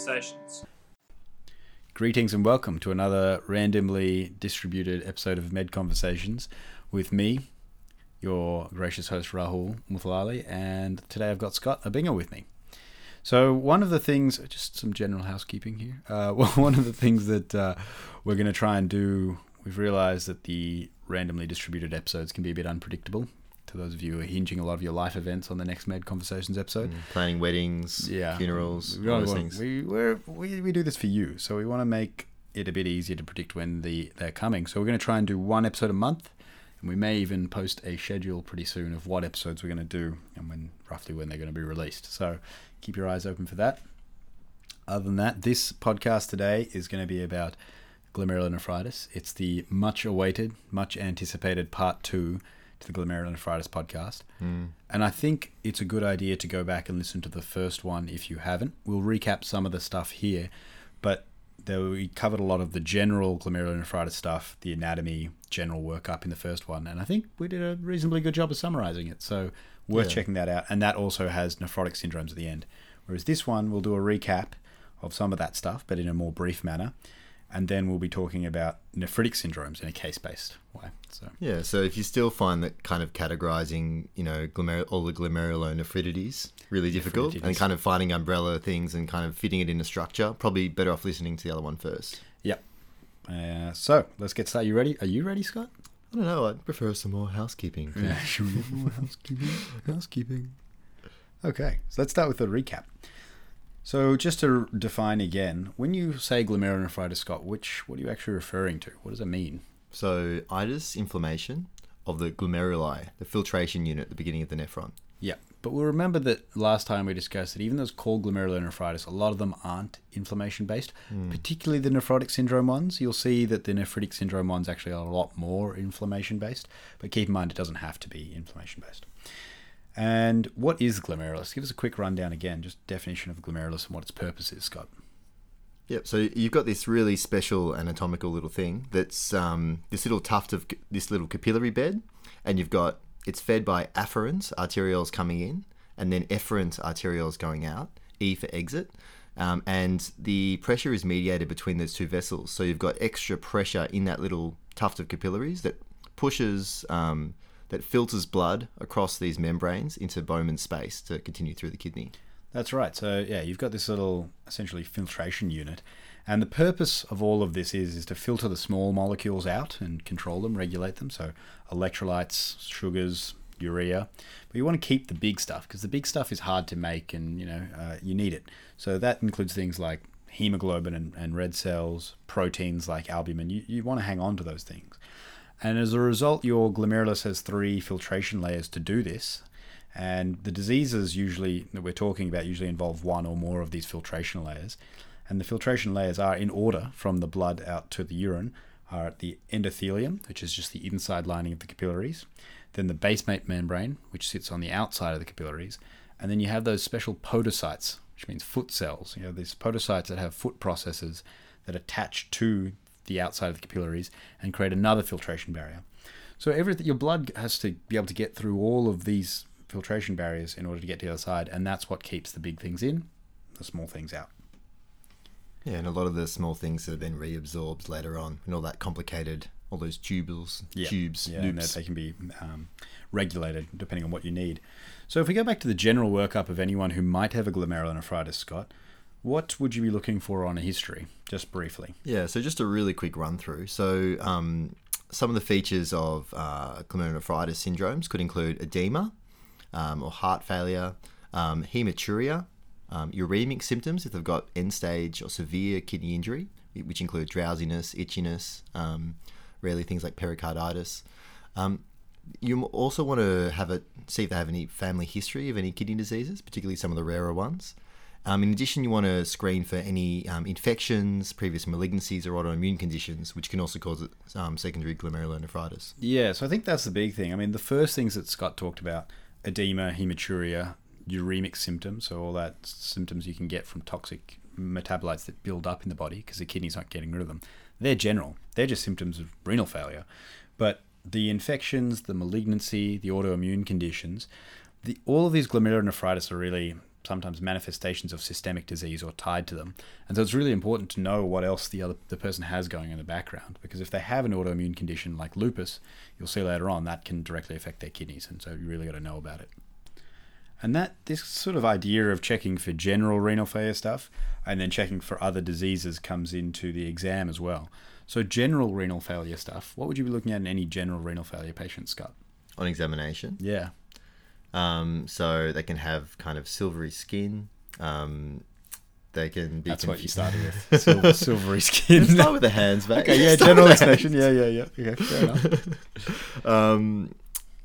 Conversations. Greetings and welcome to another randomly distributed episode of Med Conversations with me, your gracious host Rahul Muthalali, and today I've got Scott Abinger with me. So one of the things, just some general housekeeping here. Uh, well, one of the things that uh, we're going to try and do, we've realised that the randomly distributed episodes can be a bit unpredictable. To those of you who are hinging a lot of your life events on the next Med Conversations episode, Mm, planning weddings, yeah, funerals, We, all those want- things. we, we we do this for you, so we want to make it a bit easier to predict when the they're coming. So we're going to try and do one episode a month, and we may even post a schedule pretty soon of what episodes we're going to do and when roughly when they're going to be released. So keep your eyes open for that. Other than that, this podcast today is going to be about glomerulonephritis. It's the much awaited, much anticipated part two to the glomerulonephritis podcast. Mm. And I think it's a good idea to go back and listen to the first one if you haven't. We'll recap some of the stuff here, but there we covered a lot of the general glomerulonephritis stuff, the anatomy, general workup in the first one, and I think we did a reasonably good job of summarizing it. So worth Yeah. checking that out. And that also has nephrotic syndromes at the end. Whereas this one, we'll do a recap of some of that stuff, but in a more brief manner. And then we'll be talking about nephritic syndromes in a case-based way. So Yeah, so if you still find that kind of categorizing, you know, glomer- all the glomerulonephritides really difficult and kind of finding umbrella things and kind of fitting it in a structure, probably better off listening to the other one first. Yep. Uh, so let's get started. You ready? Are you ready, Scott? I don't know, I'd prefer some more housekeeping. should we more housekeeping? housekeeping. Okay, so let's start with a recap. So just to define again, when you say glomerulonephritis, Scott, which what are you actually referring to? What does it mean? So, itis, inflammation of the glomeruli, the filtration unit at the beginning of the nephron. Yeah, but we'll remember that last time we discussed that even though it's called glomerulonephritis, a lot of them aren't inflammation based, hmm. particularly the nephrotic syndrome ones. You'll see that the nephritic syndrome ones actually are a lot more inflammation based, but keep in mind it doesn't have to be inflammation based. And what is glomerulus? Give us a quick rundown again, just definition of glomerulus and what its purpose is, Scott. Yep. So you've got this really special anatomical little thing that's um, this little tuft of this little capillary bed, and you've got it's fed by afferent arterioles coming in, and then efferent arterioles going out. E for exit. Um, and the pressure is mediated between those two vessels. So you've got extra pressure in that little tuft of capillaries that pushes, um, that filters blood across these membranes into Bowman space to continue through the kidney. That's right. So yeah, you've got this little essentially filtration unit, and the purpose of all of this is is to filter the small molecules out and control them, regulate them. So electrolytes, sugars, urea. But you want to keep the big stuff because the big stuff is hard to make, and you know uh, you need it. So that includes things like hemoglobin and, and red cells, proteins like albumin. You you want to hang on to those things. And as a result, your glomerulus has three filtration layers to do this. And the diseases usually that we're talking about usually involve one or more of these filtration layers. And the filtration layers are in order from the blood out to the urine are at the endothelium, which is just the inside lining of the capillaries, then the basement membrane, which sits on the outside of the capillaries, and then you have those special podocytes, which means foot cells. You know, these podocytes that have foot processes that attach to the outside of the capillaries and create another filtration barrier. So everything your blood has to be able to get through all of these filtration barriers in order to get to the other side, and that's what keeps the big things in, the small things out. Yeah, and a lot of the small things that are then reabsorbed later on, and all that complicated, all those tubules, tubes, yeah, loops. they can be um, regulated depending on what you need. So if we go back to the general workup of anyone who might have a glomerulonephritis, Scott, what would you be looking for on a history, just briefly? Yeah, so just a really quick run through. So um, some of the features of uh, glomerulonephritis syndromes could include edema um, or heart failure, um, hematuria, um, uremic symptoms if they've got end stage or severe kidney injury, which include drowsiness, itchiness, um, rarely things like pericarditis. Um, you also want to have a see if they have any family history of any kidney diseases, particularly some of the rarer ones. Um, in addition, you want to screen for any um, infections, previous malignancies, or autoimmune conditions, which can also cause um, secondary glomerulonephritis. Yeah, so I think that's the big thing. I mean, the first things that Scott talked about edema, hematuria, uremic symptoms, so all that symptoms you can get from toxic metabolites that build up in the body because the kidney's aren't getting rid of them. They're general, they're just symptoms of renal failure. But the infections, the malignancy, the autoimmune conditions, the, all of these glomerulonephritis are really sometimes manifestations of systemic disease or tied to them. And so it's really important to know what else the other the person has going in the background because if they have an autoimmune condition like lupus, you'll see later on that can directly affect their kidneys, and so you really got to know about it. And that this sort of idea of checking for general renal failure stuff and then checking for other diseases comes into the exam as well. So general renal failure stuff, what would you be looking at in any general renal failure patient, Scott? On examination, Yeah. Um, so they can have kind of silvery skin. Um, they can be. That's what you started with. Silver, silvery skin. Start with the hands, mate. okay, yeah, general with explanation. Yeah, yeah, yeah. Okay, fair enough. Um,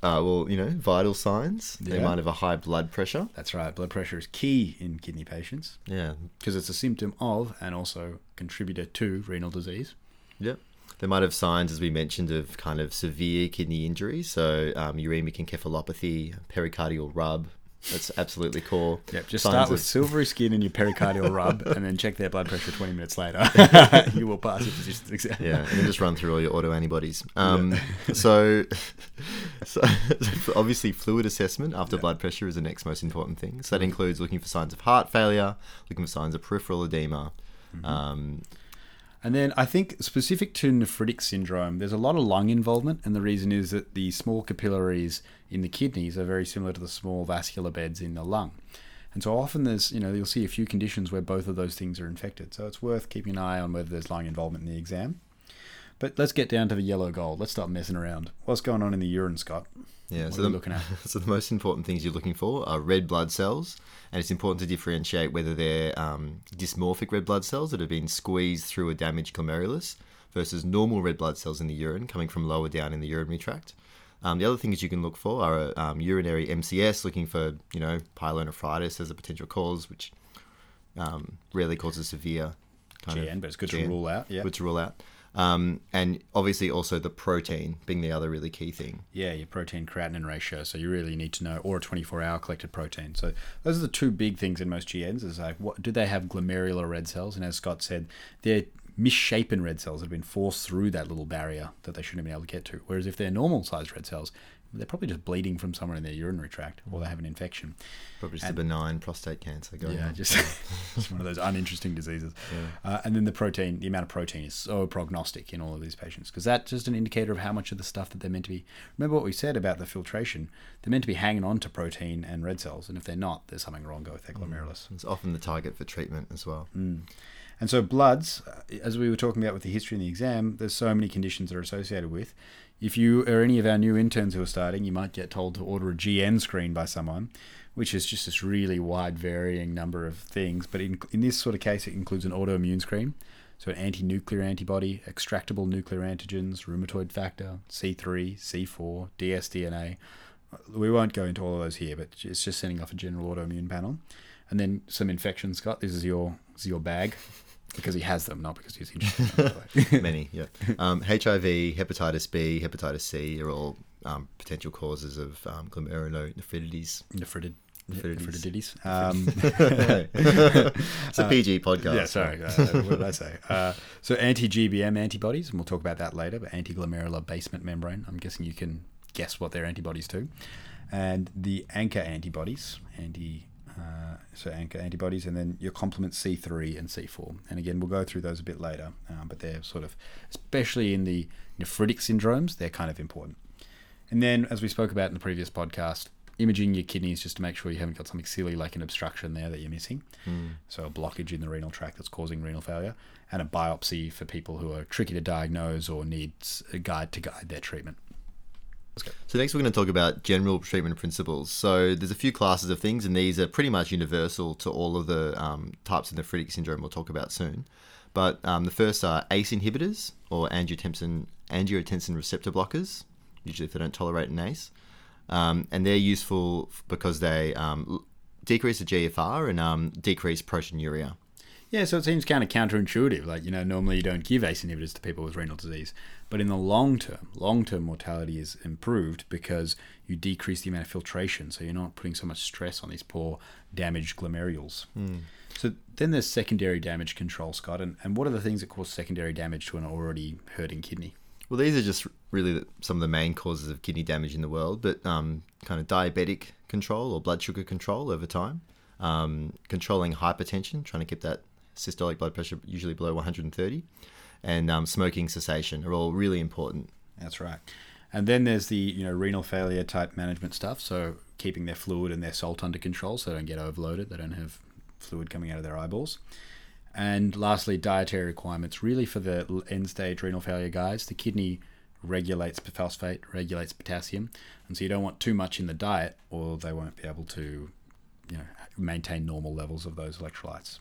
uh, well, you know, vital signs. They might have a high blood pressure. That's right. Blood pressure is key in kidney patients Yeah. because it's a symptom of and also contributor to renal disease. Yep. They might have signs, as we mentioned, of kind of severe kidney injury. So, um, uremic encephalopathy, pericardial rub. That's absolutely core. Yep, just Signs start with of- silvery skin and your pericardial rub, and then check their blood pressure 20 minutes later. you will pass your physician's exam. Yeah, and then just run through all your autoantibodies. Um, so, so, obviously, fluid assessment after blood pressure is the next most important thing. So that includes looking for signs of heart failure, looking for signs of peripheral edema. Um, And then I think specific to nephritic syndrome, there's a lot of lung involvement, and the reason is that the small capillaries in the kidneys are very similar to the small vascular beds in the lung. And so often there's, you know, you'll see a few conditions where both of those things are infected. So it's worth keeping an eye on whether there's lung involvement in the exam. But let's get down to the yellow gold. Let's stop messing around. What's going on in the urine, Scott? Yeah, so the, looking at? so the most important things you're looking for are red blood cells, and it's important to differentiate whether they're um, dysmorphic red blood cells that have been squeezed through a damaged glomerulus versus normal red blood cells in the urine coming from lower down in the urinary tract. Um, the other things you can look for are um, urinary MCS, looking for you know pyelonephritis as a potential cause, which um, rarely causes severe kind GN, but it's good to rule out. Yeah. good to rule out. Um, and obviously also the protein being the other really key thing. Yeah, your protein creatinine ratio. So you really need to know, or a 24 hour collected protein. So those are the two big things in most GNs is like, what do they have glomerular red cells? And as Scott said, they're misshapen red cells that have been forced through that little barrier that they shouldn't have been able to get to. Whereas if they're normal sized red cells, they're probably just bleeding from somewhere in their urinary tract or they have an infection. Probably just And- a benign prostate cancer going Yeah, on. just, just one of those uninteresting diseases. Uh, and then the protein, the amount of protein is so prognostic in all of these patients because that's just an indicator of how much of the stuff that they're meant to be. Remember what we said about the filtration? They're meant to be hanging on to protein and red cells, and if they're not, there's something wrong with their glomerulus. It's often the target for treatment as well. And so bloods, uh, as we were talking about with the history in the exam, there's so many conditions that are associated with. If you are any of our new interns who are starting, you might get told to order a GN screen by someone, which is just this really wide varying number of things. But in, in this sort of case, it includes an autoimmune screen. So an anti-nuclear antibody, extractable nuclear antigens, rheumatoid factor, C3, C4, dsDNA. We won't go into all of those here, but it's just sending off a general autoimmune panel. And then some infections, Scott. This is your this is your bag because he has them, not because he's interested. Many, yeah. Um, HIV, hepatitis B, hepatitis C are all um, potential causes of um, glomerulonephritis. Nephritid. Nephritis. Um, It's a PG podcast. yeah, sorry. Uh, what did I say? Uh, so anti-GBM antibodies, and we'll talk about that later, but anti-glomerular basement membrane. I'm guessing you can guess what they're antibodies to. And the ANCA antibodies, anti, uh, so ANCA antibodies, and then your complement C3 and C4. And again, we'll go through those a bit later, um, but they're sort of, especially in the nephritic syndromes, they're kind of important. And then, as we spoke about in the previous podcast, imaging your kidneys just to make sure you haven't got something silly like an obstruction there that you're missing. So, a blockage in the renal tract that's causing renal failure, and a biopsy for people who are tricky to diagnose or need a guide to guide their treatment. So next we're going to talk about general treatment principles. So there's a few classes of things, and these are pretty much universal to all of the um, types of nephritic syndrome we'll talk about soon. But um, the first are ACE inhibitors or angiotensin angiotensin receptor blockers, usually if they don't tolerate an ACE, um, and they're useful because they um, decrease the GFR and um, decrease proteinuria. Yeah, so it seems kind of counterintuitive. Like, you know, normally you don't give ACE inhibitors to people with renal disease. But in the long term, long term mortality is improved because you decrease the amount of filtration. So you're not putting so much stress on these poor damaged glomerules. So then there's secondary damage control, Scott. And, and what are the things that cause secondary damage to an already hurting kidney? Well, these are just really some of the main causes of kidney damage in the world, but um, kind of diabetic control or blood sugar control over time, um, controlling hypertension, trying to keep that systolic blood pressure usually below 130, and um, smoking cessation are all really important. That's right. And then there's the you know renal failure type management stuff. So keeping their fluid and their salt under control, so they don't get overloaded. They don't have fluid coming out of their eyeballs. And lastly, dietary requirements really for the end stage renal failure guys. The kidney regulates phosphate, regulates potassium, and so you don't want too much in the diet, or they won't be able to, you know, maintain normal levels of those electrolytes.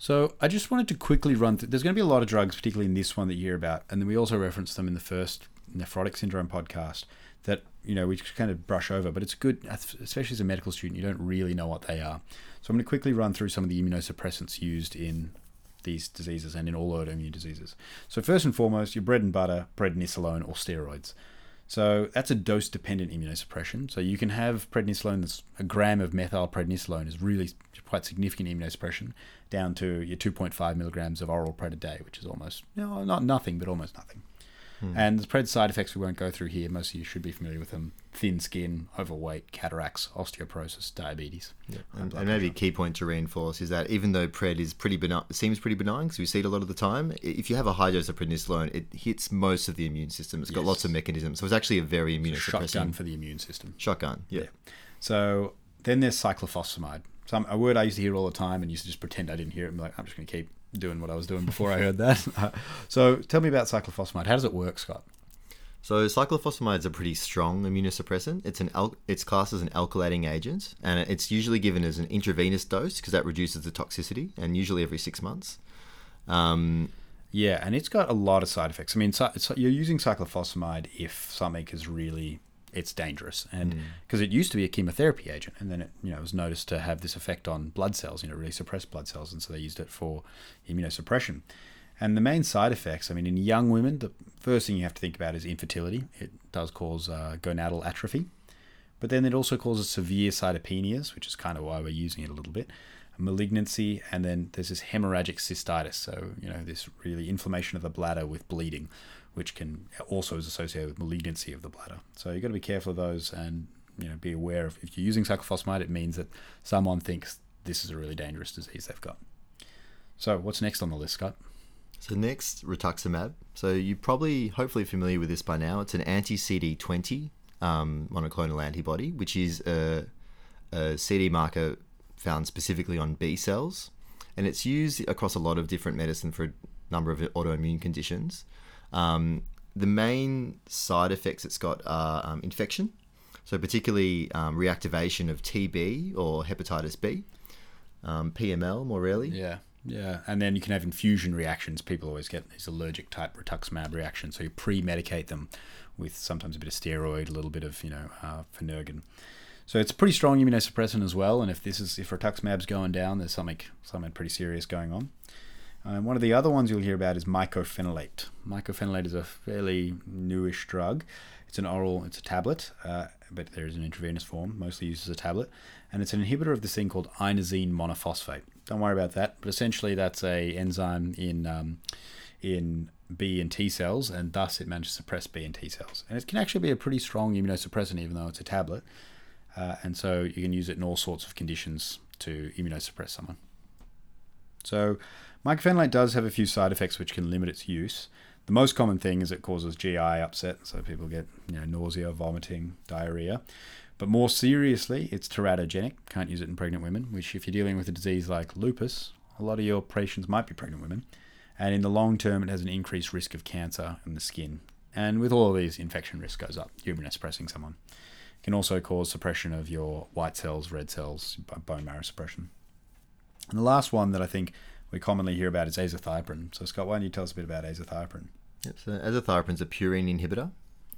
So I just wanted to quickly run through. There's going to be a lot of drugs, particularly in this one that you hear about, and then we also referenced them in the first nephrotic syndrome podcast that you know we just kind of brush over. But it's good, especially as a medical student, you don't really know what they are. So I'm going to quickly run through some of the immunosuppressants used in these diseases and in all autoimmune diseases. So first and foremost, your bread and butter, prednisolone or steroids. So that's a dose dependent immunosuppression. So you can have prednisolone that's a gram of methyl methylprednisolone is really quite significant immunosuppression down to your 2.5 milligrams of oral pred a day, which is almost, you know, not nothing, but almost nothing. Hmm. And the pred side effects we won't go through here. Most of you should be familiar with them: thin skin, overweight, cataracts, osteoporosis, diabetes. Yeah. And, and, maybe a key point to reinforce is that even though pred is pretty benign, seems pretty benign because we see it a lot of the time. If you have a high dose of prednisolone, it hits most of the immune system. It's got yes. lots of mechanisms, so it's actually a very immunosuppressing. Shotgun for the immune system. Shotgun. Yeah. yeah. So then there's cyclophosphamide. Some a word I used to hear all the time and used to just pretend I didn't hear it. I'm like, I'm just going to keep doing what I was doing before I heard that. so tell me about cyclophosphamide. How does it work, Scott? So cyclophosphamide is a pretty strong immunosuppressant. It's an al- it's classed as an alkylating agent, and it's usually given as an intravenous dose because that reduces the toxicity, and usually every six months. Um, yeah, and it's got a lot of side effects. I mean, so you're using cyclophosphamide if something is really it's dangerous, and because mm. it used to be a chemotherapy agent, and then it you know was noticed to have this effect on blood cells, you know, really suppress blood cells, and so they used it for immunosuppression. And the main side effects, I mean, in young women, the first thing you have to think about is infertility. It does cause uh, gonadal atrophy, but then it also causes severe cytopenias, which is kind of why we're using it a little bit. Malignancy, and then there's this hemorrhagic cystitis, so you know this really inflammation of the bladder with bleeding, which can also is associated with malignancy of the bladder. So you've got to be careful of those, and you know be aware of if you're using cyclophosphamide, it means that someone thinks this is a really dangerous disease they've got. So what's next on the list, Scott? So next, rituximab. So you're probably, hopefully, familiar with this by now. It's an anti-CD20 um, monoclonal antibody, which is a, a CD marker found specifically on B cells, and it's used across a lot of different medicine for a number of autoimmune conditions. Um, the main side effects it's got are um, infection, so particularly um, reactivation of TB or hepatitis B, um, PML more rarely. Yeah. Yeah, and then you can have infusion reactions. People always get these allergic type rituximab reactions, so you pre-medicate them with sometimes a bit of steroid, a little bit of you know uh. So it's a pretty strong immunosuppressant as well. And if this is if rituximab's going down, there's something something pretty serious going on. Um, one of the other ones you'll hear about is mycophenolate. Mycophenolate is a fairly newish drug. It's an oral, it's a tablet, uh, but there is an intravenous form, mostly used as a tablet, and it's an inhibitor of this thing called inosine monophosphate. Don't worry about that. But essentially, that's a enzyme in um, in B and T cells, and thus it manages to suppress B and T cells. And it can actually be a pretty strong immunosuppressant, even though it's a tablet. Uh, and so you can use it in all sorts of conditions to immunosuppress someone. So mycophenolate does have a few side effects which can limit its use. The most common thing is it causes GI upset, so people get you know nausea, vomiting, diarrhea. But more seriously, it's teratogenic. Can't use it in pregnant women, which, if you're dealing with a disease like lupus, a lot of your patients might be pregnant women. And in the long term, it has an increased risk of cancer in the skin. And with all of these, infection risk goes up, immunosuppressing someone. It can also cause suppression of your white cells, red cells, bone marrow suppression. And the last one that I think we commonly hear about is azathioprine. So, Scott, why don't you tell us a bit about azathioprine? Yep, so azathioprine is a purine inhibitor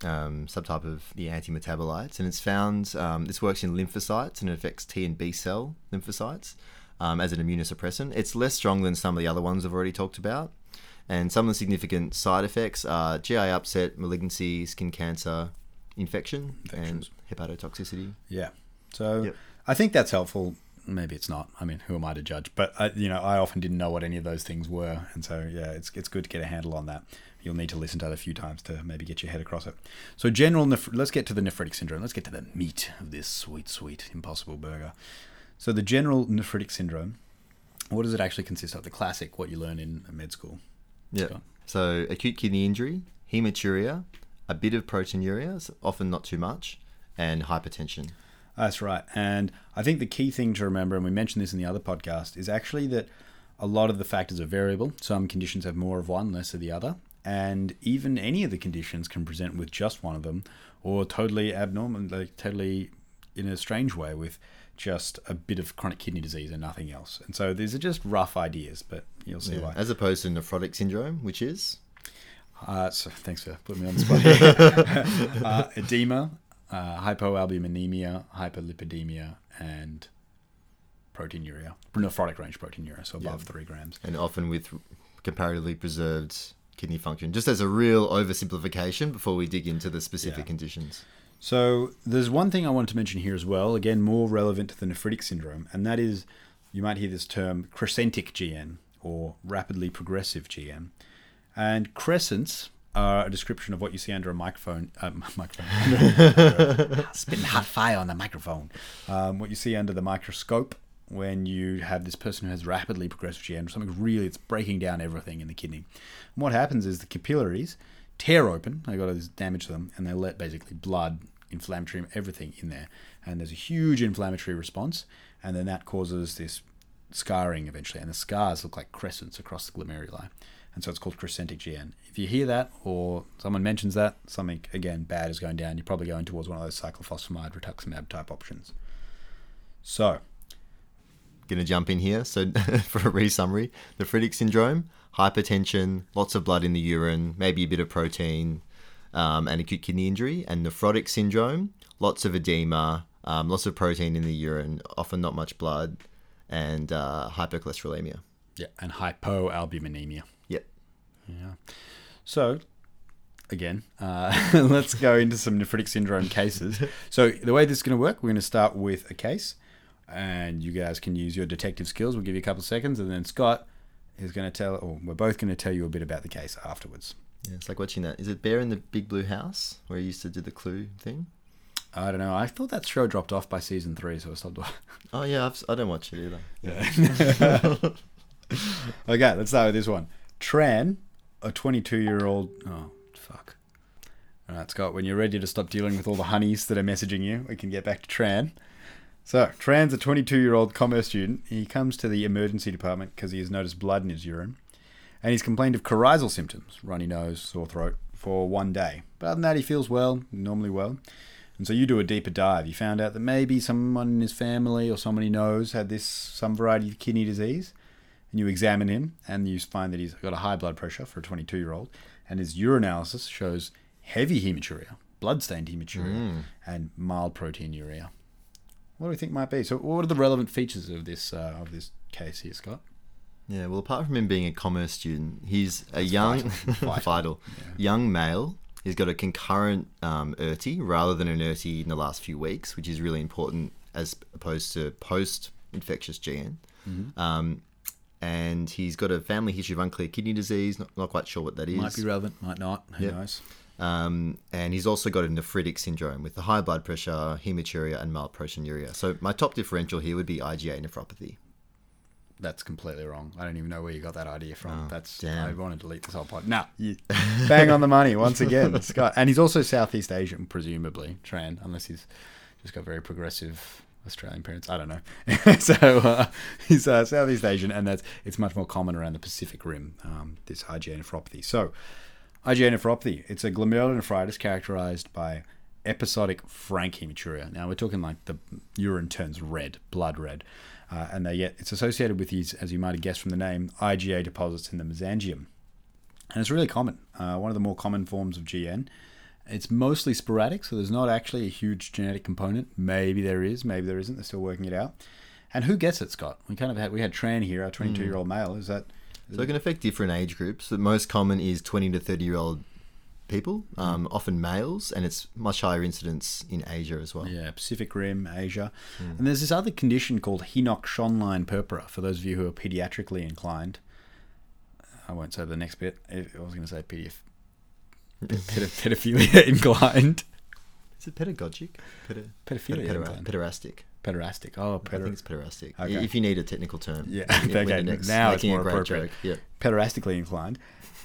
um, subtype of the anti-metabolites, and it's found um, this works in lymphocytes and it affects T and B cell lymphocytes um, as an immunosuppressant. It's less strong than some of the other ones I've already talked about, and some of the significant side effects are GI upset, malignancy, skin cancer, infection, and hepatotoxicity. Yeah, so yep. I think that's helpful. Maybe it's not. I mean, who am I to judge? But I, you know, I often didn't know what any of those things were, and so yeah, it's it's good to get a handle on that you'll need to listen to it a few times to maybe get your head across it. So, general, neph- let's get to the nephritic syndrome. Let's get to the meat of this sweet, sweet Impossible Burger. So the general nephritic syndrome, what does it actually consist of? The classic, what you learn in med school. Yeah. So acute kidney injury, hematuria, a bit of proteinuria, often not too much, and hypertension. That's right. And I think the key thing to remember, and we mentioned this in the other podcast, is actually that a lot of the factors are variable. Some conditions have more of one, less of the other. And even any of the conditions can present with just one of them, or totally abnormal, like totally in a strange way with just a bit of chronic kidney disease and nothing else. And so these are just rough ideas, but you'll see Yeah. why. As opposed to nephrotic syndrome, which is Uh, so thanks for putting me on the spot here. uh, edema, uh, hypoalbuminemia, hyperlipidemia, and proteinuria, nephrotic range proteinuria, so above three grams. and often with comparatively preserved kidney function. Just as a real oversimplification before we dig into the specific Yeah. conditions. So there's one thing I wanted to mention here as well, again, more relevant to the nephritic syndrome, and that is you might hear this term crescentic GN or rapidly progressive GN. And crescents are a description of what you see under a microphone. Uh, microphone. Spitting hot fire on the microphone. Um, what you see under the microscope when you have this person who has rapidly progressive GN, something really, it's breaking down everything in the kidney. And what happens is the capillaries tear open, they got all this damage to them, and they let basically blood, inflammatory, everything in there. And there's a huge inflammatory response, and then that causes this scarring eventually. And the scars look like crescents across the glomeruli. And so it's called crescentic GN. If you hear that or someone mentions that, something again bad is going down. You're probably going towards one of those cyclophosphamide rituximab type options. So, Going to jump in here. So, for a re summary, nephritic syndrome, hypertension, lots of blood in the urine, maybe a bit of protein, um, and acute kidney injury. And nephrotic syndrome, lots of edema, um, lots of protein in the urine, often not much blood, and uh, hypercholesterolemia. yeah, and hypoalbuminemia. Yeah. So, again, uh, let's go into some nephritic syndrome cases. So, the way this is going to work, we're going to start with a case, and you guys can use your detective skills. We'll give you a couple of seconds, and then Scott is going to tell, or we're both going to tell you a bit about the case afterwards. Yeah, it's like watching that. Is it Bear in the Big Blue House where he used to do the clue thing? I don't know. I thought that show dropped off by season three, so I stopped. watching. Oh yeah, I've, I don't watch it either. Yeah. okay, let's start with this one. Tran, a 22 year old. Oh, fuck. All right, Scott, when you're ready to stop dealing with all the honeys that are messaging you, we can get back to Tran. So, Tran's a 22 year old commerce student. He comes to the emergency department because he has noticed blood in his urine. And he's complained of coryzal symptoms runny nose, sore throat for one day. But other than that, he feels well, normally well. And so you do a deeper dive. You found out that maybe someone in his family or someone he knows had this some variety of kidney disease. And you examine him, and you find that he's got a high blood pressure for a 22 year old, and his urinalysis shows heavy hematuria, blood-stained hematuria, and mild proteinuria. What do we think might be? So, what are the relevant features of this uh, of this case here, Scott? Yeah, well, apart from him being a commerce student, he's a young, vital. vital, young male. He's got a concurrent um, rather than an URTI in the last few weeks, which is really important as opposed to post-infectious GN. Mm-hmm. Um, and he's got a family history of unclear kidney disease. Not, not quite sure what that is. Might be relevant, might not. Who Yep. knows? Um, and he's also got a nephritic syndrome with the high blood pressure, hematuria, and mild proteinuria. So my top differential here would be IgA nephropathy. That's completely wrong. I don't even know where you got that idea from. Oh, That's damn. I want to delete this whole pod. No, you bang on the money once again, Scott. And he's also Southeast Asian, presumably Tran, unless he's just got very progressive Australian parents. I don't know. so uh, he's uh, Southeast Asian, and that's it's much more common around the Pacific Rim. Um, this IgA nephropathy. So IgA nephropathy. It's a glomerulonephritis characterized by episodic frank hematuria. Now we're talking like the urine turns red, blood red, uh, and get it's associated with these, as you might have guessed from the name, IgA deposits in the mesangium, and it's really common. Uh, one of the more common forms of GN. It's mostly sporadic, so there's not actually a huge genetic component. Maybe there is, maybe there isn't. They're still working it out. And who gets it, Scott? We kind of had we had Tran here, our 22 hmm. year old male. Is that So it can affect different age groups. The most common is 20 to 30 year old people, hmm. um, often males, and it's much higher incidence in Asia as well. Yeah, Pacific Rim, Asia. Hmm. And there's this other condition called Henoch Schonlein purpura, for those of you who are pediatrically inclined. I won't say the next bit. I was going to say pedoph- pedophilia inclined. Is it pedagogic? Peda- Pedophilia peder- inclined. pederastic. Pederastic. Oh, I think it's pederastic. Okay. If you need a technical term. Yeah, okay, next now it's more appropriate. joke. Yeah. pederastically inclined.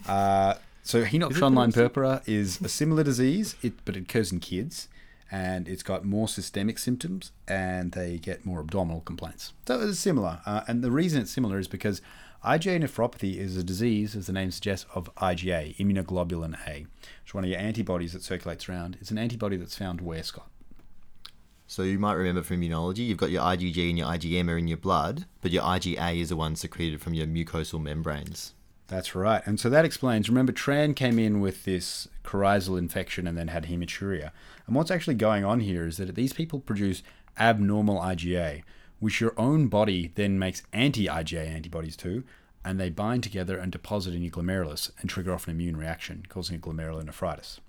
Uh, so Is it Henoch–Schönlein–purpura is a similar disease, it, but it occurs in kids, and it's got more systemic symptoms, and they get more abdominal complaints. So it's similar, uh, and the reason it's similar is because IgA nephropathy is a disease, as the name suggests, of IgA, immunoglobulin A, which is one of your antibodies that circulates around. It's an antibody that's found where, Scott? So you might remember from immunology, you've got your IgG and your IgM are in your blood, but your IgA is the one secreted from your mucosal membranes. That's right. And so that explains. Remember, Tran came in with this coryzal infection and then had hematuria. And what's actually going on here is that these people produce abnormal IgA, which your own body then makes anti IgA antibodies to, and they bind together and deposit in your glomerulus and trigger off an immune reaction, causing glomerulonephritis.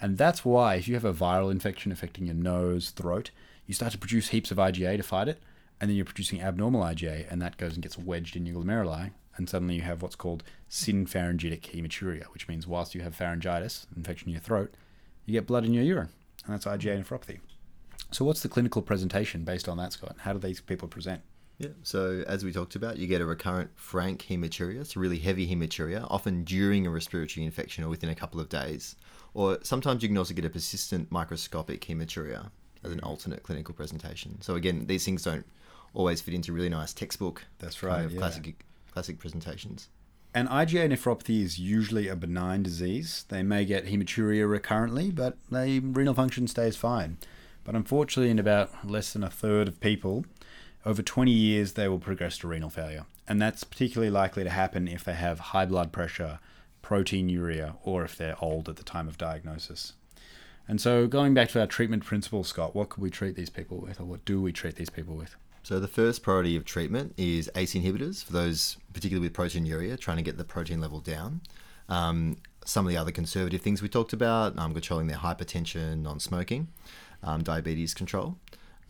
And that's why, if you have a viral infection affecting your nose, throat, you start to produce heaps of IgA to fight it, and then you're producing abnormal IgA, and that goes and gets wedged in your glomeruli, and suddenly you have what's called synpharyngitic hematuria, which means whilst you have pharyngitis, infection in your throat, you get blood in your urine, and that's IgA nephropathy. So, what's the clinical presentation based on that, Scott? How do these people present? Yeah. So as we talked about, you get a recurrent frank hematuria, so really heavy hematuria, often during a respiratory infection or within a couple of days. Or sometimes you can also get a persistent microscopic hematuria as an alternate clinical presentation. So again, these things don't always fit into really nice textbook That's kind right, of yeah. classic classic presentations. And IgA nephropathy is usually a benign disease. They may get hematuria recurrently, but they, renal function stays fine. But unfortunately, in about less than a third of people, over 20 years, they will progress to renal failure. And that's particularly likely to happen if they have high blood pressure, proteinuria, or if they're old at the time of diagnosis. And so, going back to our treatment principles, Scott, what could we treat these people with, or what do we treat these people with? So the first priority of treatment is ACE inhibitors for those, particularly with proteinuria, trying to get the protein level down. Um, some of the other conservative things we talked about, um, controlling their hypertension, non-smoking, um, diabetes control.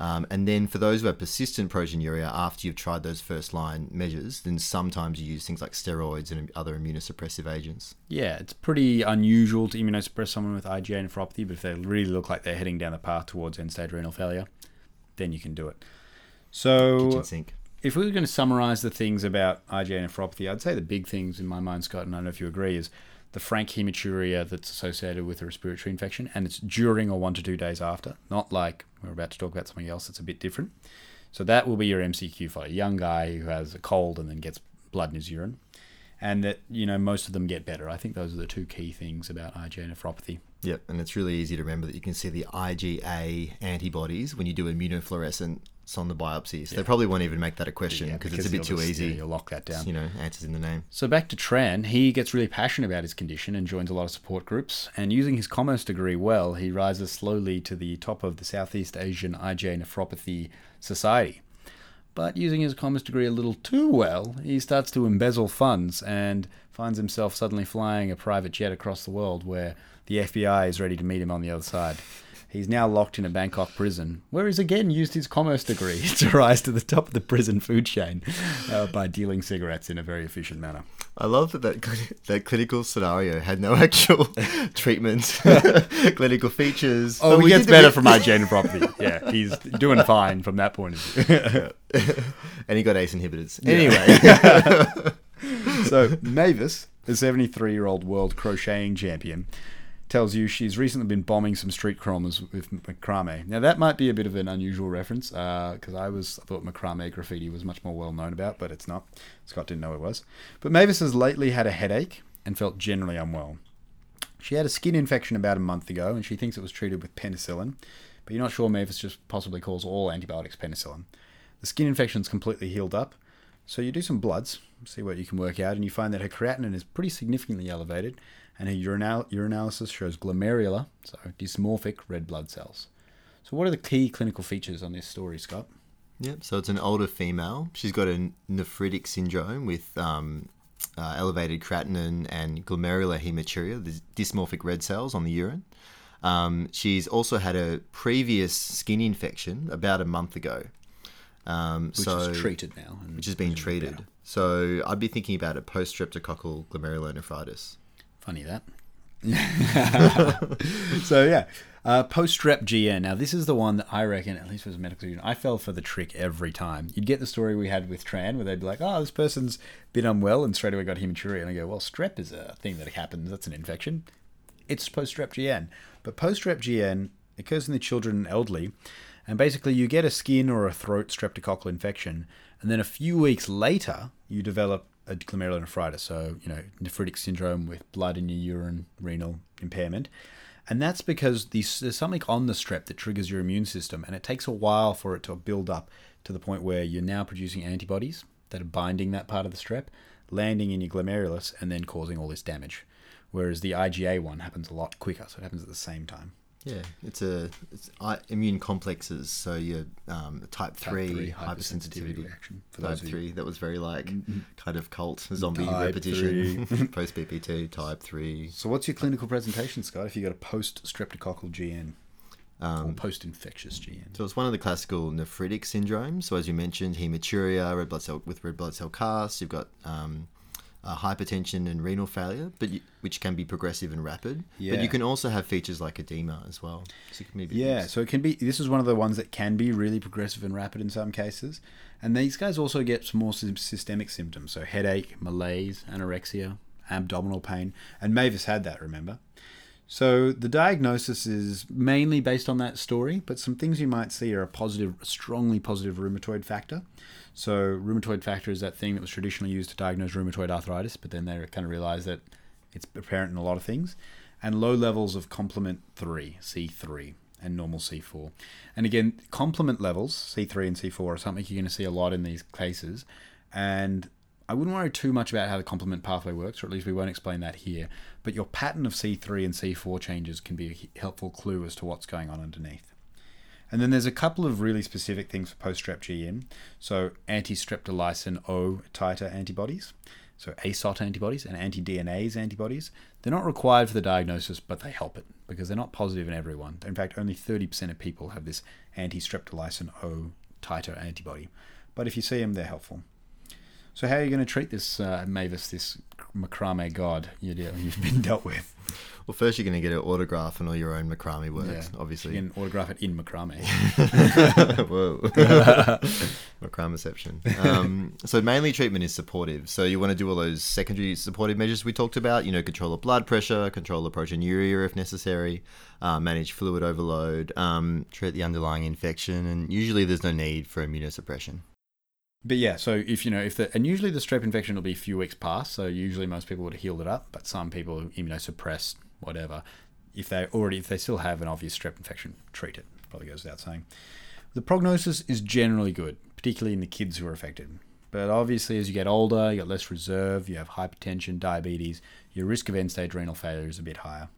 Um, and then for those who have persistent proteinuria after you've tried those first line measures, then sometimes you use things like steroids and other immunosuppressive agents. Yeah, it's pretty unusual to immunosuppress someone with IgA nephropathy, but if they really look like they're heading down the path towards end stage renal failure, then you can do it. So, if we were going to summarize the things about IgA nephropathy, I'd say the big things in my mind, Scott, and I don't know if you agree, is the frank hematuria that's associated with a respiratory infection, and it's during or one to two days after, not like we're about to talk about something else that's a bit different. So that will be your MCQ for a young guy who has a cold and then gets blood in his urine. And that, you know, most of them get better. I think those are the two key things about IgA nephropathy. Yep, and it's really easy to remember that you can see the IgA antibodies when you do immunofluorescence on the biopsy. biopsies. They probably won't even make that a question because it's a bit too just- easy. yeah, you'll lock that down. You know, answers in the name. So back to Tran, he gets really passionate about his condition and joins a lot of support groups. And using his commerce degree well, he rises slowly to the top of the Southeast Asian IgA Nephropathy Society. But using his commerce degree a little too well, he starts to embezzle funds and finds himself suddenly flying a private jet across the world where the FBI is ready to meet him on the other side. He's now locked in a Bangkok prison, where he's again used his commerce degree to rise to the top of the prison food chain uh, by dealing cigarettes in a very efficient manner. I love that that, cl- that clinical scenario had no actual treatment, clinical features. Oh, but he gets better from gene nephropathy. Yeah, he's doing fine from that point of view. and he got ACE inhibitors. Anyway, so Mavis, the 73 year old world crocheting champion, tells you she's recently been bombing some street crawlers with macrame. Now that might be a bit of an unusual reference uh, because I was I thought macrame graffiti was much more well known about, but it's not. Scott didn't know it was. But Mavis has lately had a headache and felt generally unwell. She had a skin infection about a month ago, and she thinks it was treated with penicillin. But you're not sure Mavis just possibly calls all antibiotics penicillin. The skin infection's completely healed up, so you do some bloods, see what you can work out, and you find that her creatinine is pretty significantly elevated, and her urinal- urinalysis shows glomerular, so dysmorphic red blood cells. So, what are the key clinical features on this story, Scott? Yep. So it's an older female. She's got a nephritic syndrome with um, uh, elevated creatinine and glomerular hematuria, the dysmorphic red cells on the urine. Um, she's also had a previous skin infection about a month ago. Um, Which so, is treated now. and Which has been treated. better. So I'd be thinking about a post streptococcal glomerulonephritis. Funny that. so yeah, Uh, Post-strep GN. Now, this is the one that I reckon, at least as a medical student, I fell for the trick every time. You'd get the story we had with Tran, where they'd be like, "Oh, this person's been unwell," and straight away got hematuria, and I go, "Well, strep is a thing that happens. That's an infection. It's post-strep GN." But post-strep GN occurs in the children and elderly, and basically you get a skin or a throat streptococcal infection, and then a few weeks later you develop a glomerulonephritis, so you know nephritic syndrome with blood in your urine, renal impairment. And that's because there's something on the strep that triggers your immune system, and it takes a while for it to build up to the point where you're now producing antibodies that are binding that part of the strep, landing in your glomerulus, and then causing all this damage. Whereas the IgA one happens a lot quicker, so it happens at the same time. Yeah, it's a it's immune complexes. So your um, type, type three, three hypersensitivity, hypersensitivity reaction. For type three, that was very like mm-hmm. kind of cult zombie type repetition. post BP2, type three. So what's your clinical presentation, Scott? If you got a post streptococcal GN. Um, post-infectious GN. So it's one of the classical nephritic syndromes. So as you mentioned, hematuria, red blood cell with red blood cell casts. You've got um, uh, hypertension and renal failure, but you, which can be progressive and rapid. Yeah. But you can also have features like edema as well. So yeah, so it can be. This is one of the ones that can be really progressive and rapid in some cases. And these guys also get some more systemic symptoms, so headache, malaise, anorexia, abdominal pain, and Mavis had that. Remember. So the diagnosis is mainly based on that story, but some things you might see are a positive, strongly positive rheumatoid factor. So rheumatoid factor is that thing that was traditionally used to diagnose rheumatoid arthritis, but then they kind of realized that it's apparent in a lot of things. And low levels of complement 3, C3, and normal C4. And again, complement levels, C3 and C4, are something you're going to see a lot in these cases. And I wouldn't worry too much about how the complement pathway works, or at least we won't explain that here. But your pattern of C3 and C4 changes can be a helpful clue as to what's going on underneath. And then there's a couple of really specific things for post-strep GN. So anti-streptolysin O titer antibodies, so ASOT antibodies and anti-DNase antibodies. They're not required for the diagnosis, but they help it because they're not positive in everyone. In fact, only 30% of people have this anti-streptolysin O titer antibody. But if you see them, they're helpful. So how are you going to treat this uh, Mavis, this macrame god you you've been dealt with? Well, first you're going to get an autograph and all your own macrame works, yeah. obviously. You can autograph it in macrame. Whoa. Macrameception. Um, so mainly treatment is supportive. So you want to do all those secondary supportive measures we talked about, you know, control the blood pressure, control the proteinuria if necessary, uh, manage fluid overload, um, treat the underlying infection, and usually there's no need for immunosuppression. But yeah, so if you know if the and usually the strep infection will be a few weeks past, so usually most people would have healed it up, but some people immunosuppressed, whatever. If they already if they still have an obvious strep infection, treat it. Probably goes without saying. The prognosis is generally good, particularly in the kids who are affected. But obviously, as you get older, you get less reserve, you have hypertension, diabetes, your risk of end stage renal failure is a bit higher.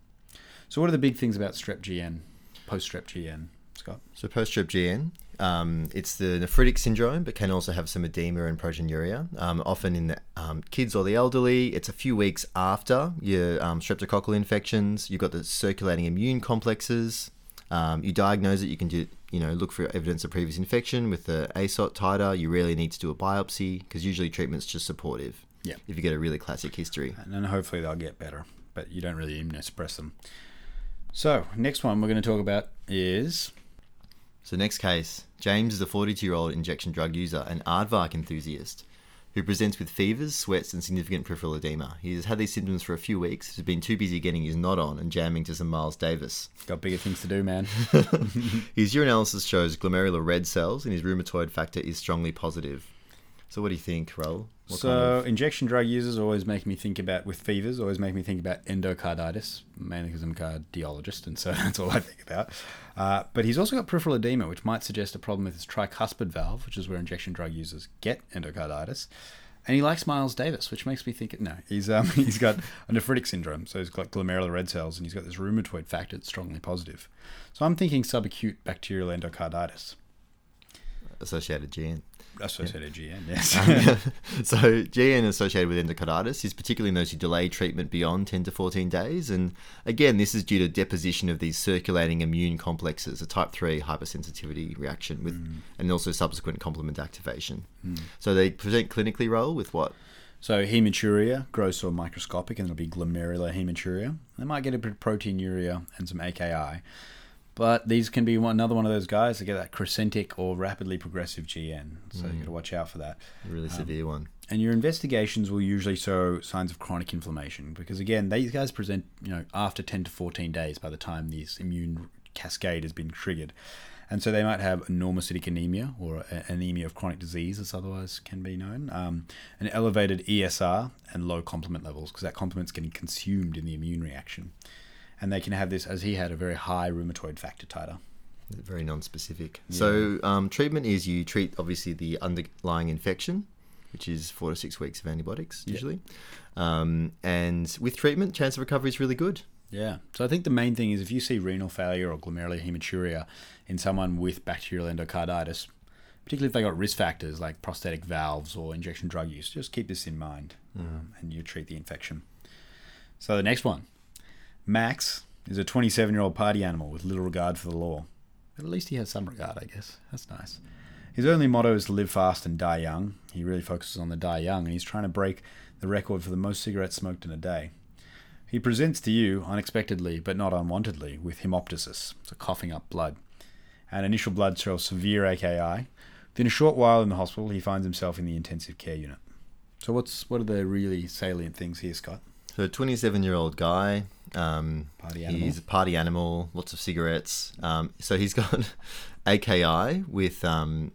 So, what are the big things about strep GN, post strep GN, Scott? So, post strep GN, um, it's the nephritic syndrome, but can also have some edema and proteinuria. Um, often in the um, kids or the elderly, it's a few weeks after your um, streptococcal infections. You've got the circulating immune complexes. Um, you diagnose it. You can do, you know, look for evidence of previous infection with the ASOT titer. You really need to do a biopsy because usually treatment's just supportive. Yeah. If you get a really classic history, and then hopefully they'll get better, but you don't really immunosuppress them. So next one we're going to talk about is so, next case James is a 42 year old injection drug user and aardvark enthusiast who presents with fevers, sweats, and significant peripheral edema. He has had these symptoms for a few weeks, He's been too busy getting his knot on and jamming to some Miles Davis. Got bigger things to do, man. his urinalysis shows glomerular red cells, and his rheumatoid factor is strongly positive. So, what do you think, Raul? What so, kind of... injection drug users always make me think about, with fevers, always make me think about endocarditis, mainly because I'm a cardiologist, and so that's all I think about. Uh, but he's also got peripheral edema, which might suggest a problem with his tricuspid valve, which is where injection drug users get endocarditis. And he likes Miles Davis, which makes me think no, he's um, he's got a nephritic syndrome, so he's got glomerular red cells, and he's got this rheumatoid factor that's strongly positive. So I'm thinking subacute bacterial endocarditis. Associated GN associated. GN, yes. um, so GN associated with endocarditis is particularly in those who delay treatment beyond 10 to 14 days. And again, this is due to deposition of these circulating immune complexes, a type 3 hypersensitivity reaction with, mm. and also subsequent complement activation. Mm. So they present clinically Raul with what? So hematuria, gross or microscopic, and it'll be glomerular hematuria. They might get a bit of proteinuria and some AKI. But these can be one, another one of those guys that get that crescentic or rapidly progressive GN. So you got to watch out for that. A really severe one. And your investigations will usually show signs of chronic inflammation because again, these guys present, you know, after 10 to 14 days by the time this immune cascade has been triggered. And so they might have normocytic anemia or anemia of chronic disease, as otherwise can be known, um, an elevated ESR and low complement levels because that complement's getting consumed in the immune reaction. And they can have this, as he had, a very high rheumatoid factor titer. Very non-specific. So um, treatment is you treat obviously the underlying infection, which is four to six weeks of antibiotics usually, um, and with treatment, chance of recovery is really good. Yeah. So I think the main thing is if you see renal failure or glomerular hematuria in someone with bacterial endocarditis, particularly if they got risk factors like prosthetic valves or injection drug use, just keep this in mind um, and you treat the infection. So the next one Max is a 27 year old party animal with little regard for the law. But at least he has some regard, I guess. That's nice. His only motto is to live fast and die young. He really focuses on the die young, and he's trying to break the record for the most cigarettes smoked in a day. He presents to you, unexpectedly but not unwantedly, with hemoptysis, so coughing up blood. And initial blood shows severe AKI. Within a short while in the hospital, he finds himself in the intensive care unit. So, what's what are the really salient things here, Scott? So, a 27 year old guy. Um, Party animal. He's a party animal, lots of cigarettes. Um, so, he's got AKI with, um,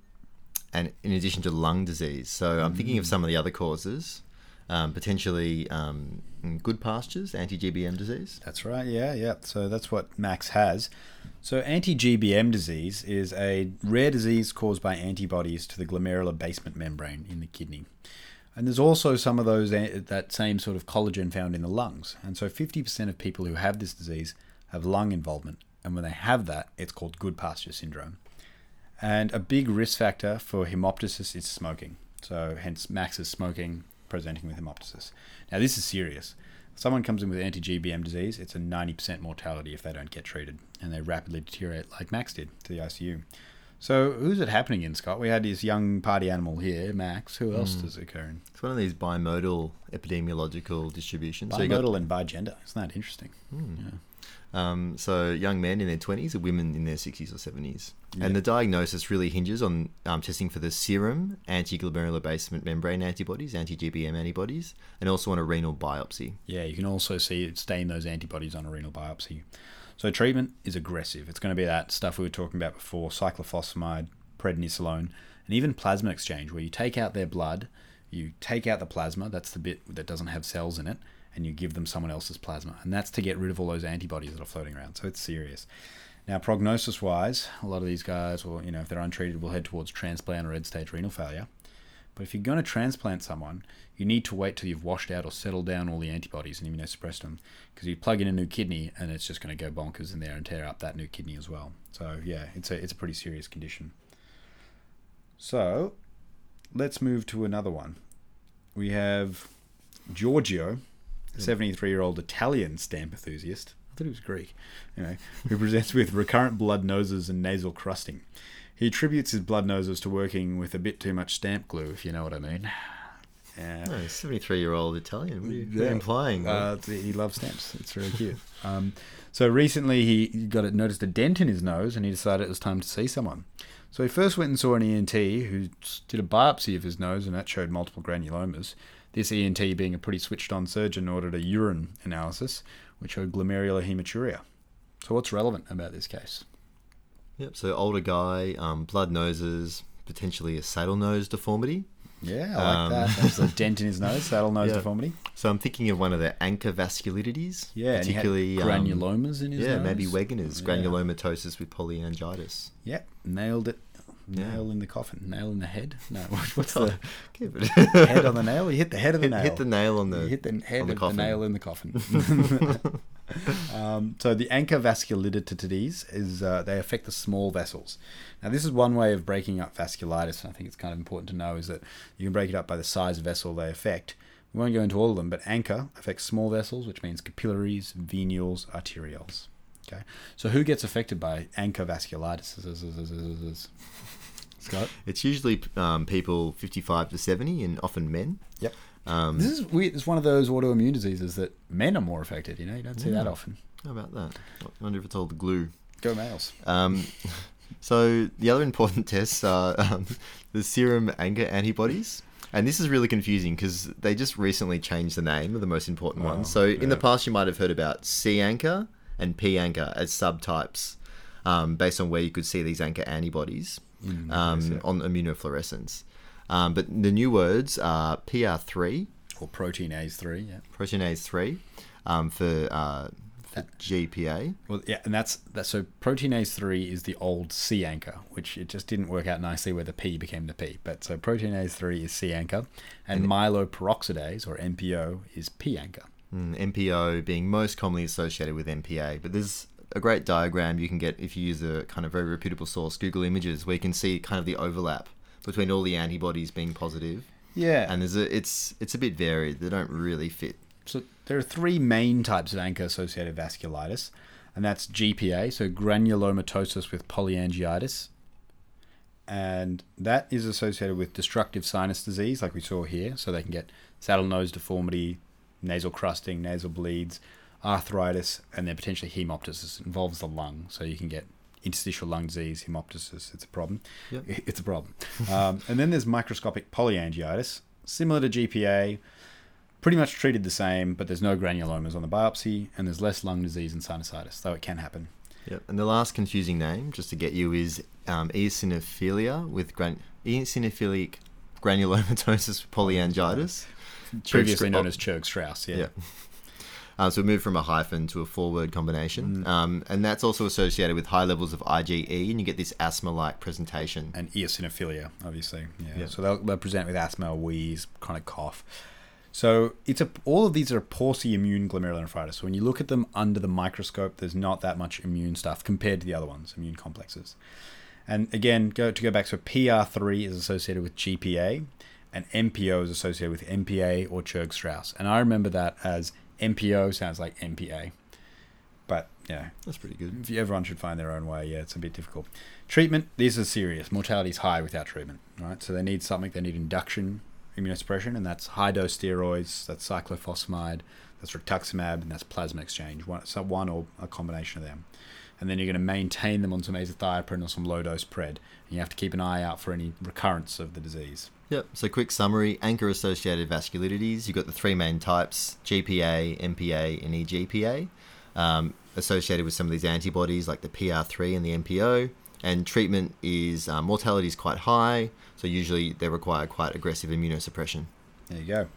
and in addition to lung disease. So, I'm thinking of some of the other causes. Um, potentially um, Goodpasture's, anti GBM disease. That's right, yeah, yeah. So that's what Max has. So anti GBM disease is a rare disease caused by antibodies to the glomerular basement membrane in the kidney. And there's also some of those eh, that same sort of collagen found in the lungs. And so 50% of people who have this disease have lung involvement. And when they have that, it's called Goodpasture syndrome. And a big risk factor for hemoptysis is smoking. So hence Max is smoking, presenting with hemoptysis. Now this is serious. If someone comes in with anti-GBM disease, it's a 90% mortality if they don't get treated, and they rapidly deteriorate like Max did to the ICU. So who's it happening in, Scott? We had this young party animal here, Max. Who else does it occur in? It's one of these bimodal epidemiological distributions. So you got- Bimodal and bigender. Isn't that interesting? Yeah. Um, so young men in their 20s or women in their 60s or 70s. Yeah. And the diagnosis really hinges on um, testing for the serum anti-glomerular basement membrane antibodies, anti-GBM antibodies, and also on a renal biopsy. Yeah, you can also see stain those antibodies on a renal biopsy. So treatment is aggressive. It's going to be that stuff we were talking about before: cyclophosphamide, prednisolone, and even plasma exchange, where you take out their blood, you take out the plasma. That's the bit that doesn't have cells in it, and you give them someone else's plasma, and that's to get rid of all those antibodies that are floating around. So it's serious. Now, prognosis-wise, a lot of these guys, will, you know, if they're untreated, will head towards transplant or end-stage renal failure. But if you're going to transplant someone, you need to wait till you've washed out or settled down all the antibodies and immunosuppressed them, because you plug in a new kidney and it's just going to go bonkers in there and tear up that new kidney as well. So yeah, it's a it's a pretty serious condition. So, let's move to another one. We have Giorgio, a hmm. 73 year old Italian stamp enthusiast. I thought he was Greek, you know, who presents with recurrent blood noses and nasal crusting. He attributes his blood noses to working with a bit too much stamp glue, if you know what I mean. No, 73-year-old Italian. What are you, what are you Yeah. implying? Uh, he loves stamps. It's really cute. Um, so recently he got it, noticed a dent in his nose and he decided it was time to see someone. So he first went and saw an ENT who did a biopsy of his nose and that showed multiple granulomas. This ENT, being a pretty switched on surgeon, ordered a urine analysis which showed glomerular hematuria. So what's relevant about this case? Yep. So older guy, um, blood noses, potentially a saddle nose deformity. Yeah, I like Um, that. There's a dent in his nose, saddle nose Yeah. deformity. So I'm thinking of one of the ANCA vasculitides. Yeah, and he had particularly um, granulomas in his yeah, nose. maybe Wegener's Yeah. granulomatosis with polyangiitis. Yep, nailed it. Yeah. Nail in the coffin. Nail in the head. No, what's the head on the nail? You hit the head of the hit, nail. hit the nail on the. you hit the head on the of coffin. the nail in the coffin. um, so the ANCA vasculitides is uh, they affect the small vessels. Now this is one way of breaking up vasculitis. and I think it's kind of important to know is that you can break it up by the size vessel they affect. We won't go into all of them, but ANCA affects small vessels, which means capillaries, venules, arterioles. Okay, so who gets affected by ANCA vasculitis? Scott. It's usually um, people 55 to 70 and often men. Yep. Um, This is weird. It's one of those autoimmune diseases that men are more affected. You know, you don't see that often. how about that? I wonder if it's all the glue. Go males. Um, so the other important tests are um, the serum ANCA antibodies. And this is really confusing because they just recently changed the name of the most important Oh, ones. So in the past, you might have heard about C ANCA and P ANCA as subtypes um, based on where you could see these ANCA antibodies Mm, um, yes, yeah. on immunofluorescence. Um, but the new words are PR3, Or proteinase three. Yeah. proteinase 3 um, for, uh, for GPA. Well, yeah, and that's that. So proteinase three is the old C ANCA, which it just didn't work out nicely where the P became the P. But so proteinase three is C ANCA, and myeloperoxidase or MPO is P ANCA. Mm, MPO being most commonly associated with MPA, but there's a great diagram you can get if you use a kind of very reputable source, Google Images, where you can see kind of the overlap between all the antibodies being positive, Yeah, and there's a it's it's a bit varied. They don't really fit. So there are three main types of ANCA-associated vasculitis, and that's GPA, so granulomatosis with polyangiitis, and that is associated with destructive sinus disease, like we saw here. So they can get saddle nose deformity, nasal crusting, nasal bleeds, arthritis, and then potentially hemoptysis. It involves the lung, so you can get interstitial lung disease, hemoptysis. It's a problem. Yep. It's a problem. um, and then there's microscopic polyangiitis, similar to GPA pretty much treated the same, but there's no granulomas on the biopsy, and there's less lung disease and sinusitis, though it can happen. Yep. And the last confusing name, just to get you, is um, eosinophilia with gran- eosinophilic granulomatosis polyangiitis. Previously known as Churg Strauss, yeah. Yeah. Uh, so we moved from a hyphen to a four-word combination, Mm. um, and that's also associated with high levels of IgE, and you get this asthma-like presentation. And eosinophilia, obviously. Yeah. Yeah. So they'll, they'll present with asthma, wheeze, chronic cough. So it's a all of these are pauci-immune glomerulonephritis. So when you look at them under the microscope, there's not that much immune stuff compared to the other ones, immune complexes. And again, go to go back. So PR3 is associated with GPA, and MPO is associated with MPA or Churg Strauss. And I remember that as MPO sounds like MPA, but yeah, That's pretty good. if you- everyone should find their own way. Yeah, it's a bit difficult. Treatment, these are serious. Mortality is high without treatment, right? So they need something. They need induction immunosuppression, and that's high dose steroids, that's cyclophosphamide, that's rituximab, and that's plasma exchange. One, so one or a combination of them. And then you're going to maintain them on some azathioprine or some low dose pred. And you have to keep an eye out for any recurrence of the disease. Yep. So quick summary: ANCA-associated vasculitides. You've got the three main types: GPA, MPA, and eGPA. Um, associated with some of these antibodies like the PR3 and the MPO. And treatment is uh, mortality is quite high, so usually they require quite aggressive immunosuppression. There you go.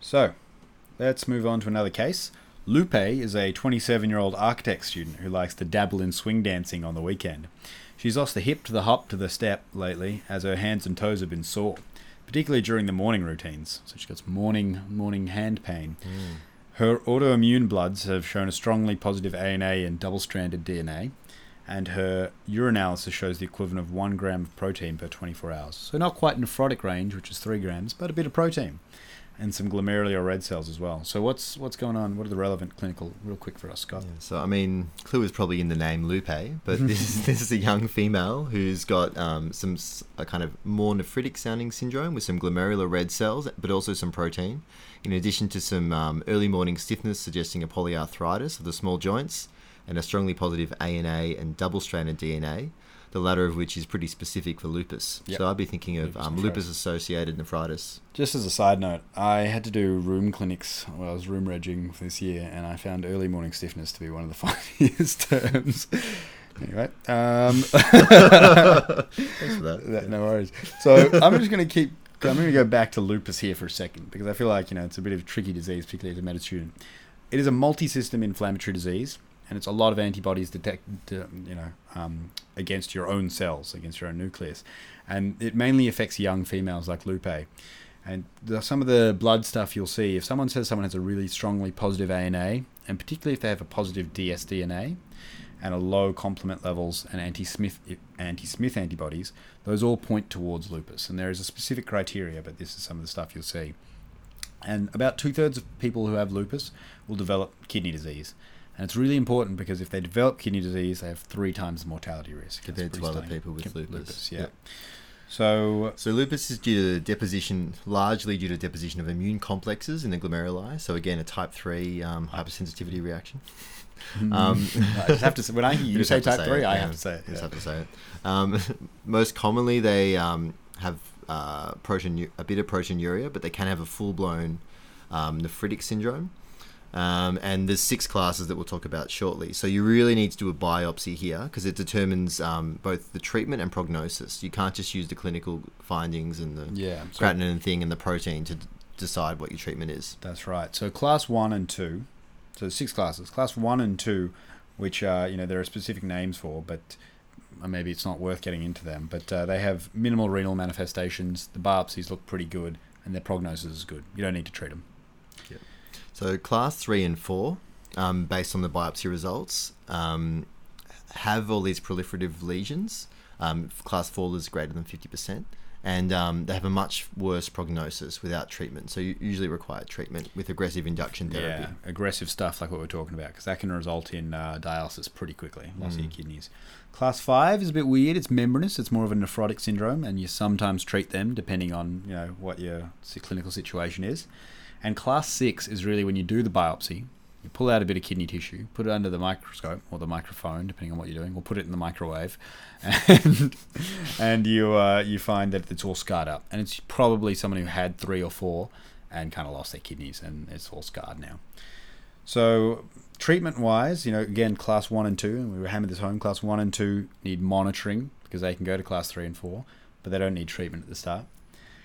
So, let's move on to another case. Lupe is a 27 year old architect student who likes to dabble in swing dancing on the weekend. She's lost the hip to the hop to the step lately, as her hands and toes have been sore, particularly during the morning routines. So she gets morning morning hand pain. Hmm. Her autoimmune bloods have shown a strongly positive ANA and double stranded DNA, and her urinalysis shows the equivalent of 1 gram of protein per 24 hours. So, not quite nephrotic range, which is 3 grams, but a bit of protein. And some glomerular red cells as well. So, what's what's going on? What are the relevant clinical, real quick for us, Scott? Yeah, so I mean, clue is probably in the name Lupe, but this is, this is a young female who's got um, some a kind of more nephritic sounding syndrome with some glomerular red cells, but also some protein, in addition to some um, early morning stiffness suggesting a polyarthritis of the small joints, and a strongly positive ANA and double stranded DNA. The latter of which is pretty specific for lupus. Yep. So I'd be thinking of lupus, um, lupus associated nephritis. Just as a side note, I had to do rheum clinics while I was rheum regging this year, and I found early morning stiffness to be one of the funniest terms. Anyway, um, Thanks for that. That- no worries. So I'm just going to keep. I'm going to go back to lupus here for a second because I feel like you know it's a bit of a tricky disease, particularly as a med student. It is a multi-system inflammatory disease, and it's a lot of antibodies detect, to, you know, um, against your own cells, against your own nucleus, and it mainly affects young females like Lupe. And the, some of the blood stuff you'll see, if someone says someone has a really strongly positive ANA, and particularly if they have a positive dsDNA, and a low complement levels and anti-Smith anti-Smith antibodies, those all point towards lupus. And there is a specific criteria, but this is some of the stuff you'll see. And about two thirds of people who have lupus will develop kidney disease. And it's really important because if they develop kidney disease, they have three times the mortality risk. Compared to other people with Com- lupus. yeah. Yep. So So lupus is due to deposition, largely due to deposition of immune complexes in the glomeruli. So again, a type three um, hypersensitivity reaction. Um, I just have to say, when I hear you say type say three, it, I yeah. have to say it. You just have to say it. Um, most commonly, they um, have uh, protein, a bit of proteinuria, but they can have a full blown um, nephritic syndrome. Um, and there's six classes that we'll talk about shortly. So you really need to do a biopsy here because it determines um, both the treatment and prognosis. You can't just use the clinical findings and the Yeah, creatinine thing and the protein to d- decide what your treatment is. that's right. So class one and two, so six classes. Class one and two, which are you know there are specific names for, but uh, maybe it's not worth getting into them. But uh, they have minimal renal manifestations. The biopsies look pretty good, and their prognosis is good. You don't need to treat them. So class three and four, um, based on the biopsy results, um, have all these proliferative lesions. Um, class four is greater than fifty percent, and um, they have a much worse prognosis without treatment. So you usually require treatment with aggressive induction therapy. Yeah, aggressive stuff like what we're talking about, because that can result in uh, dialysis pretty quickly, loss of your kidneys. Class five is a bit weird. It's membranous. It's more of a nephrotic syndrome, and you sometimes treat them depending on you know what your clinical situation is. And class six is really when you do the biopsy, you pull out a bit of kidney tissue, put it under the microscope or the microphone, depending on what you're doing, or put it in the microwave, and and you uh, you find that it's all scarred up, and it's probably someone who had three or four and kind of lost their kidneys, and it's all scarred now. So treatment wise, you know, again, class one and two, and we were hammered this home. Class one and two need monitoring because they can go to class three and four, but they don't need treatment at the start.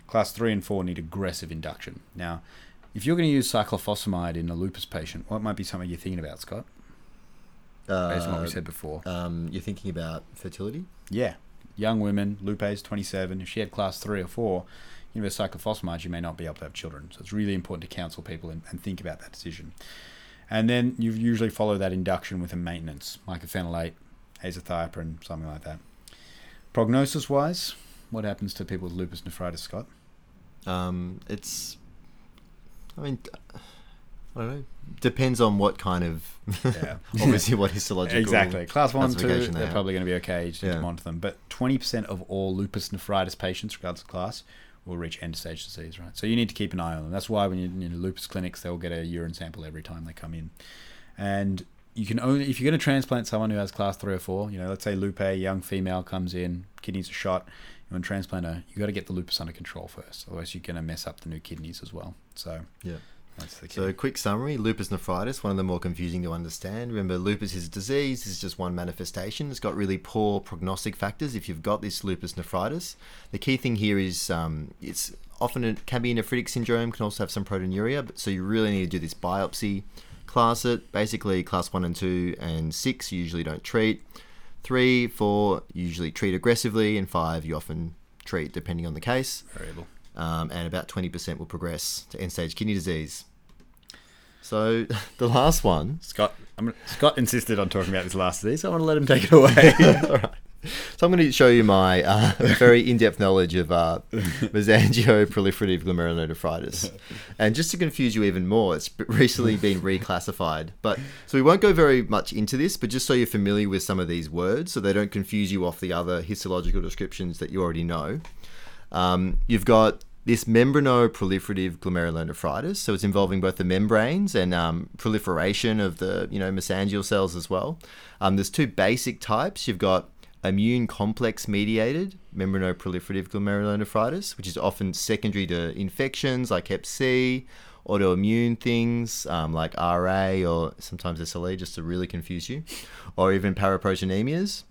Class three and four need aggressive induction. Now, if you're going to use cyclophosphamide in a lupus patient, what might be something you're thinking about, Scott? Based on what we Uh, said before. um, you're thinking about fertility. Yeah, young women, Lupe's 27. If she had class three or four, you know, with cyclophosphamide, you may not be able to have children. So it's really important to counsel people and, and think about that decision. And then you usually follow that induction with a maintenance, mycophenolate, azathioprine, something like that. Prognosis wise, what happens to people with lupus nephritis, Scott? Um, it's, I mean, I don't know. Depends on what kind of, Yeah. obviously, what histological. Exactly. Class one, two, they they're have. probably going to be okay. Just to Yeah. monitor them. But 20% of all lupus nephritis patients, regardless of class, will reach end stage disease, right? So you need to keep an eye on them. That's why when you're in lupus clinics, they'll get a urine sample every time they come in. And you can only, if you're going to transplant someone who has class three or four, you know, let's say Lupe, young female comes in, kidneys are shot, you want to transplant her, you got to get the lupus under control first. Otherwise, you're going to mess up the new kidneys as well. So Yeah. that's the key. So, quick summary lupus nephritis, one of the more confusing to understand. Remember, lupus is a disease, it's just one manifestation. It's got really poor prognostic factors if you've got this lupus nephritis. The key thing here is um, it's often it can be a nephritic syndrome, can also have some proteinuria, but so you really need to do this biopsy, class it. Basically, class one and two and six, you usually don't treat. Three, four, usually treat aggressively, and five, you often treat depending on the case Variable. um, and about 20% will progress to end stage kidney disease. So the last one, Scott, I'm Scott insisted on talking about this last disease, so I want to let him take it away. All right. So I'm going to show you my uh, very in-depth knowledge of uh, mesangial-proliferative glomerulonephritis, and just to confuse you even more, it's recently been reclassified. But so we won't go very much into this, but just so you're familiar with some of these words, so they don't confuse you off the other histological descriptions that you already know. Um, you've got this membranoproliferative glomerulonephritis, so it's involving both the membranes and um, proliferation of the you know mesangial cells as well. Um, there's two basic types. You've got immune complex mediated membranoproliferative glomerulonephritis, which is often secondary to infections like Hep C, autoimmune things um, like RA or sometimes SLE, just to really confuse you, or even paraproteinemias.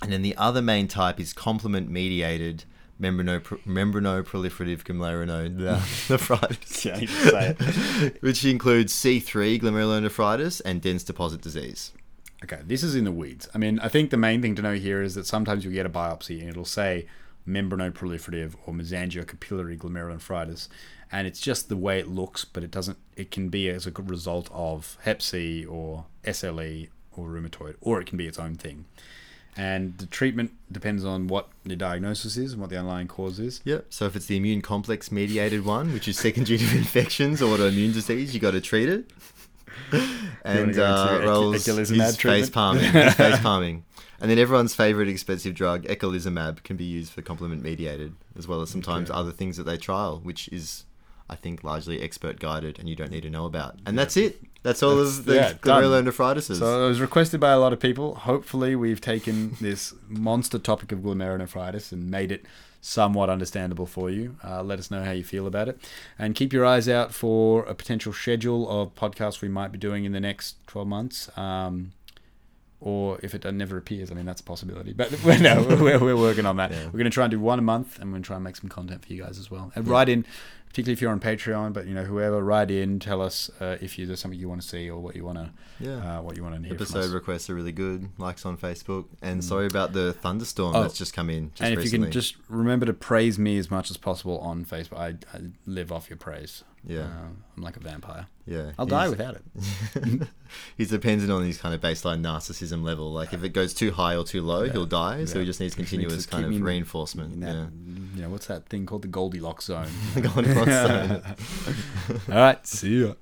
And then the other main type is complement mediated membrano membranoproliferative glomerulonephritis, Yeah, you can say it. which includes C3 glomerulonephritis and dense deposit disease. Okay, this is in the weeds. I mean, I think the main thing to know here is that sometimes you'll get a biopsy and it'll say membranoproliferative or mesangiocapillary glomerulonephritis, and it's just the way it looks, but it doesn't. It can be as a result of Hep C or SLE or rheumatoid, or it can be its own thing. And the treatment depends on what the diagnosis is and what the underlying cause is. Yep. So if it's the immune complex mediated one, which is secondary to infections or autoimmune disease, you got to treat it. And uh, Rolls he's face palming. He's face palming. And then everyone's favorite expensive drug, eculizumab, can be used for complement mediated, as well as sometimes Okay. other things that they trial, which is, I think, largely expert guided and you don't need to know about. And that's it. That's all That's- of the yeah, glomerulonephritises. So it was requested by a lot of people. Hopefully, we've taken this monster topic of glomerulonephritis and made it somewhat understandable for you. Uh, let us know how you feel about it, and keep your eyes out for a potential schedule of podcasts we might be doing in the next twelve months. Um, or if it never appears, I mean that's a possibility. But no, we're, we're working on that. Yeah. We're going to try and do one a month, and we're going to try and make some content for you guys as well. And write in, particularly if you're on Patreon, but you know whoever, write in, tell us uh, if you, there's something you want to see or what you want to yeah. uh, what you want to hear from Episode us. requests are really good. Likes on Facebook. And sorry about the thunderstorm Oh, that's just come in. Just and if recently. you can just remember to praise me as much as possible on Facebook, I, I live off your praise. Yeah. Uh, I'm like a vampire. yeah. I'll die without it. he's dependent on his kind of baseline narcissism level. Like if it goes too high or too low, Yeah. he'll die. So he just needs continuous to kind of in- reinforcement. In that, yeah. You know, what's that thing called the Goldilocks zone? The Goldilocks zone. All right. See ya.